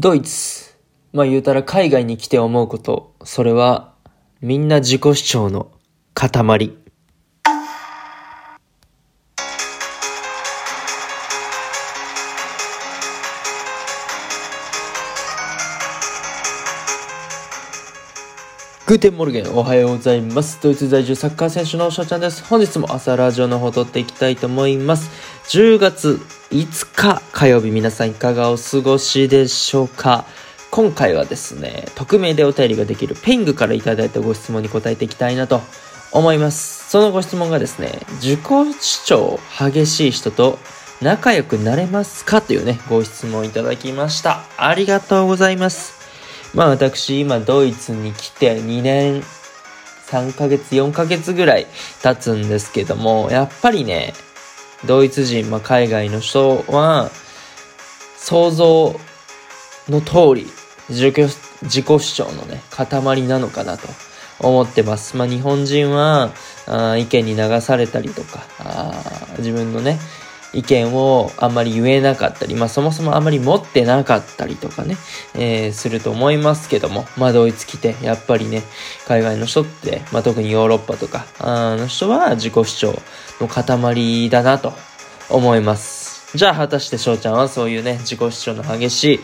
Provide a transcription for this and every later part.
ドイツ。まあ言うたら海外に来て思うこと。それは、みんな自己主張の塊。 Guten Morgen おはようございます。ドイツ在住サッカー選手の翔ちゃんです。本日も朝ラジオの方撮っていきたいと思います。10月5日火曜日皆さんいかがお過ごしでしょうか？今回はですね、匿名でお便りができるペングからいただいたご質問に答えていきたいなと思います。そのご質問がですね、自己主張激しい人と仲良くなれますか？というね、ご質問いただきました。ありがとうございます。まあ私今ドイツに来て2年3ヶ月4ヶ月ぐらい経つんですけどもやっぱりねドイツ人、まあ、海外の人は想像の通り自己主張のね塊なのかなと思ってます。まあ日本人はあ意見に流されたりとかあ自分のね意見をあんまり言えなかったり、まあそもそもあんまり持ってなかったりとかね、えーすると思いますけども、まあドイツ来て、やっぱりね、海外の人って、まあ特にヨーロッパとか、あの人は自己主張の塊だなと思います。じゃあ果たして翔ちゃんはそういうね、自己主張の激しい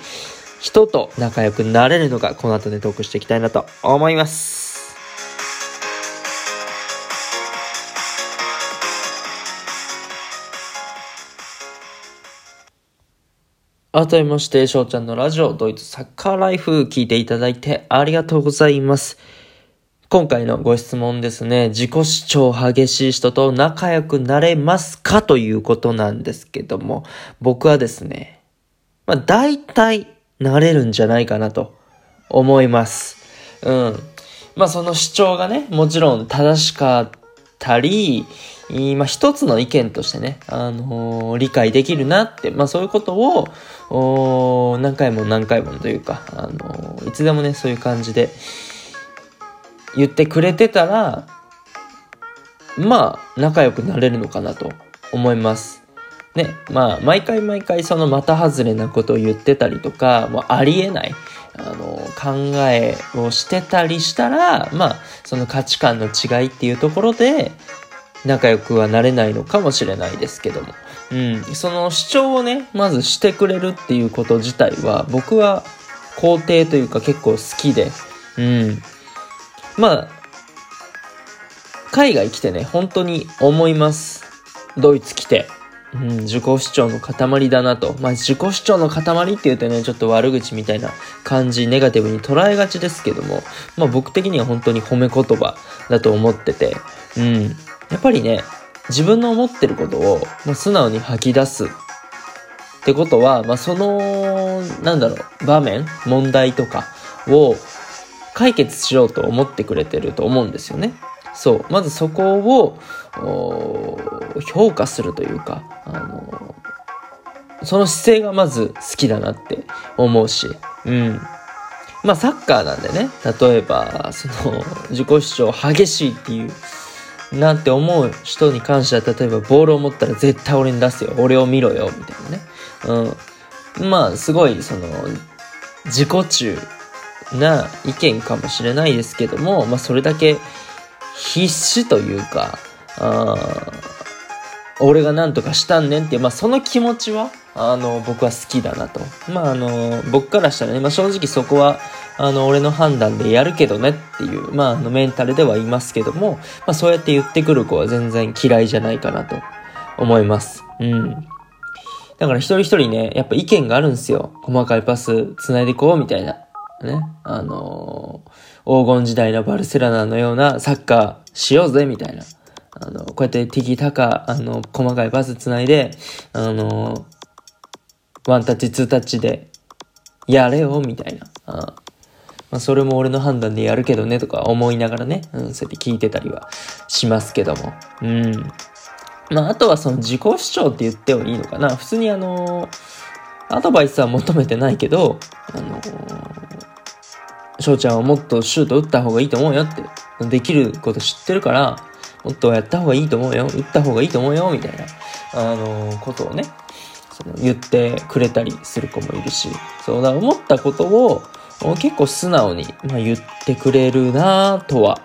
人と仲良くなれるのか、この後ね、トークしていきたいなと思います。改めまして、翔ちゃんのラジオ、ドイツサッカーライフ、聞いていただいてありがとうございます。今回のご質問ですね、自己主張激しい人と仲良くなれますかということなんですけども、僕はですね、まあ大体なれるんじゃないかなと思います。うん。まあその主張がね、もちろん正しかったたり、まあ一つの意見としてね、あのー理解できるなって、まあそういうことを、何回も何回もというか、あのーいつでもね、そういう感じで言ってくれてたら、まあ仲良くなれるのかなと思います。ね、まあ、毎回毎回その的外れなことを言ってたりとか、もうありえない、あの、考えをしてたりしたら、まあ、その価値観の違いっていうところで、仲良くはなれないのかもしれないですけども。うん、その主張をね、まずしてくれるっていうこと自体は、僕は肯定というか結構好きで、うん。まあ、海外来てね、本当に思います。ドイツ来て。うん、自己主張の塊だなと。まあ、自己主張の塊って言うとね、ちょっと悪口みたいな感じ、ネガティブに捉えがちですけども、まあ僕的には本当に褒め言葉だと思ってて、うん。やっぱりね、自分の思ってることを、まあ、素直に吐き出すってことは、まあその、なんだろう、場面、問題とかを解決しようと思ってくれてると思うんですよね。そう。まずそこを、評価するというか、あのその姿勢がまず好きだなって思うし、うん。まあサッカーなんでね、例えば、その、自己主張激しいっていう、なんて思う人に関しては、例えばボールを持ったら絶対俺に出すよ。俺を見ろよ。みたいなね。うん。まあ、すごい、その、自己中な意見かもしれないですけども、まあ、それだけ必死というか、あ俺が何とかしたんねんっていう、まあ、その気持ちは、あの、僕は好きだなと。まあ、あの、僕からしたらね、まあ、正直そこは、あの、俺の判断でやるけどねっていう、まあ、あの、メンタルではいますけども、まあ、そうやって言ってくる子は全然嫌いじゃないかなと思います。うん。だから一人一人ね、やっぱ意見があるんですよ。細かいパス繋いでいこうみたいな。ね。あのー黄金時代のバルセロナのようなサッカーしようぜみたいな。あの、こうやってティキタカ、あの、細かいパス繋いで、あのワンタッチ、ツータッチで、やれよみたいな。あまあ、それも俺の判断でやるけどねとか思いながらね、うん、そうやって聞いてたりはしますけども。うん。まあ、あとはその自己主張って言ってもいいのかな。普通にあのアドバイスは求めてないけど、あの翔ちゃんはもっとシュート打った方がいいと思うよって。できること知ってるから、もっとやった方がいいと思うよ。打った方がいいと思うよ。みたいな、あのことをね、その言ってくれたりする子もいるし、そうだ、思ったことを結構素直に、まあ、言ってくれるなぁとは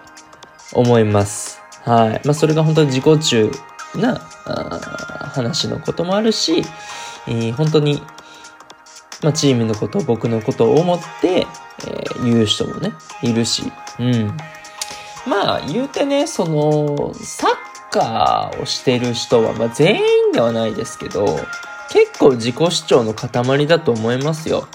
思います。はい。まあ、それが本当に自己中な話のこともあるし、えー、本当に、まあ、チームのこと、僕のことを思って、えー、言う人もね、いるし、うん。まあ、言うてね、その、サッカーをしてる人は、まあ、全員ではないですけど、結構自己主張の塊だと思いますよ。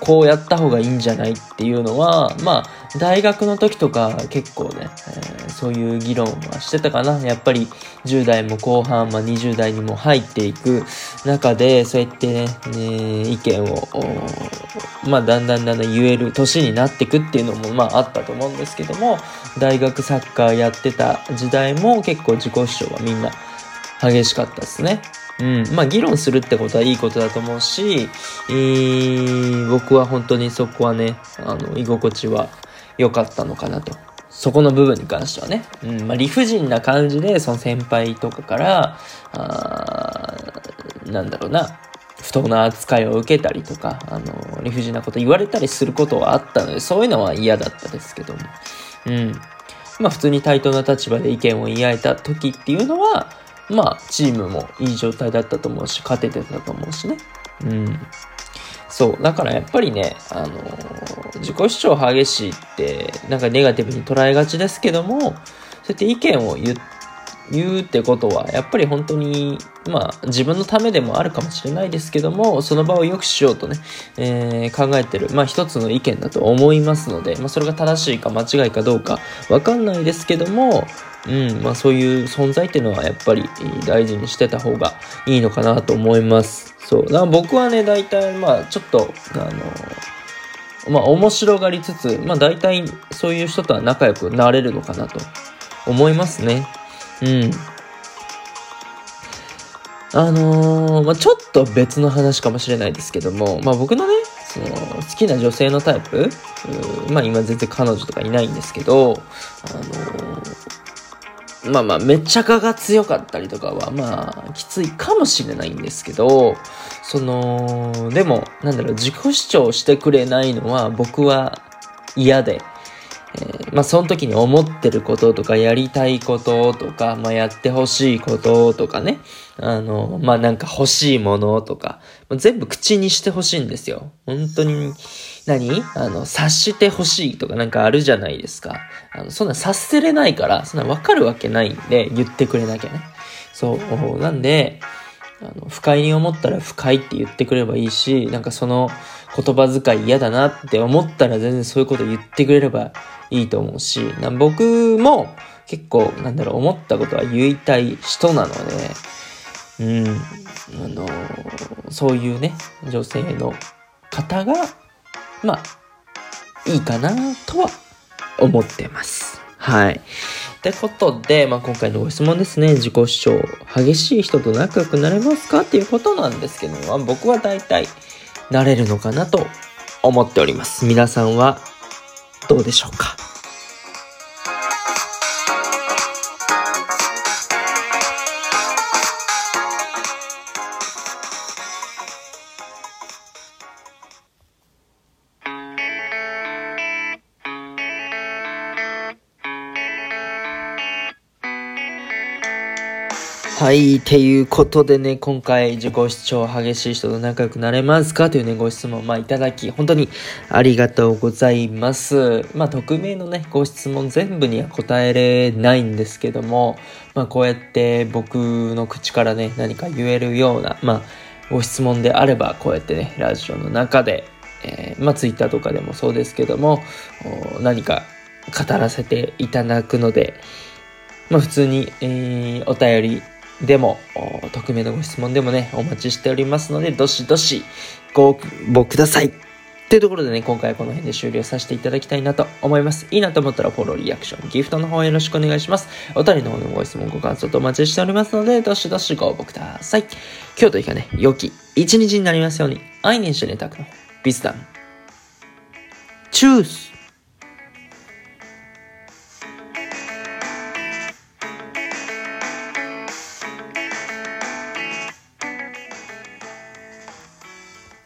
こうやった方がいいんじゃないっていうのは、まあ、大学の時とか結構ね、え、そういう議論はしてたかな。やっぱり10代も後半、まあ、20代にも入っていく中で、そうやってね、ね意見を、まあ、だんだんだんだん言える年になっていくっていうのも、まあ、あったと思うんですけども、大学サッカーやってた時代も結構自己主張はみんな激しかったですね。うん。まあ、議論するってことはいいことだと思うし、えー、僕は本当にそこはね、あの、居心地は良かったのかなと。そこの部分に関してはね。うん。まあ、理不尽な感じで、その先輩とかから、あなんだろうな、不当な扱いを受けたりとか、あの、理不尽なこと言われたりすることはあったので、そういうのは嫌だったですけども。うん。まあ、普通に対等な立場で意見を言い合えた時っていうのは、まあ、チームもいい状態だったと思うし、勝ててたと思うしね。うん。そう。だからやっぱりね、あのー、自己主張激しいって、なんかネガティブに捉えがちですけども、そうやって意見を言うってことは、やっぱり本当に、まあ、自分のためでもあるかもしれないですけども、その場を良くしようとね、えー、考えてる、まあ一つの意見だと思いますので、まあそれが正しいか間違いかどうかわかんないですけども、うん、まあそういう存在っていうのはやっぱり大事にしてた方がいいのかなと思います。そう。だから僕はね、大体まあちょっと、あの、まあ面白がりつつ、まあ大体そういう人とは仲良くなれるのかなと思いますね。うん。あのー、まあ、ちょっと別の話かもしれないですけども、まあ、僕のね、その、好きな女性のタイプ、まあ、今全然彼女とかいないんですけど、あのー、まあまあ、めっちゃかが強かったりとかは、まあ、きついかもしれないんですけど、その、でも、なんだろう、自己主張してくれないのは僕は嫌で、えー、まあ、その時に思ってることとか、やりたいこととか、まあ、やってほしいこととかね。あの、まあ、なんか欲しいものとか、全部口にしてほしいんですよ。本当に、何？あの、察してほしいとかなんかあるじゃないですか。あの、そんな察せれないから、そんなわかるわけないんで、言ってくれなきゃね。そう。なんで、あの、不快に思ったら不快って言ってくればいいし、なんかその言葉遣い嫌だなって思ったら全然そういうこと言ってくれればいいと思うし、僕も結構、なんだろう、思ったことは言いたい人なので、うん、あのそういうね、女性の方が、まあ、いいかなとは思ってます。はい。ってことで、まあ、今回のご質問ですね。自己主張、激しい人と仲良くなれますかっていうことなんですけども、僕は大体、なれるのかなと思っております。皆さんはどうでしょうか？はい。っていうことでね、今回自己主張激しい人と仲良くなれますかというね、ご質問、まあ、いただき、本当にありがとうございます。まあ、匿名のね、ご質問全部には答えれないんですけども、まあ、こうやって僕の口からね、何か言えるような、まあ、ご質問であれば、こうやってね、ラジオの中で、えー、まあ、ツイッターとかでもそうですけども、何か語らせていただくので、まあ、普通に、えー、お便りでも、匿名のご質問でもね、お待ちしておりますので、どしどしご応募ください。というところでね、今回はこの辺で終了させていただきたいなと思います。いいなと思ったらフォロー、リアクション、ギフトの方よろしくお願いします。お便りの方のご質問、ご感想とお待ちしておりますので、どしどしご応募ください。今日というかね、良き一日になりますように、愛にしてね、たくの、ビスダン。チュース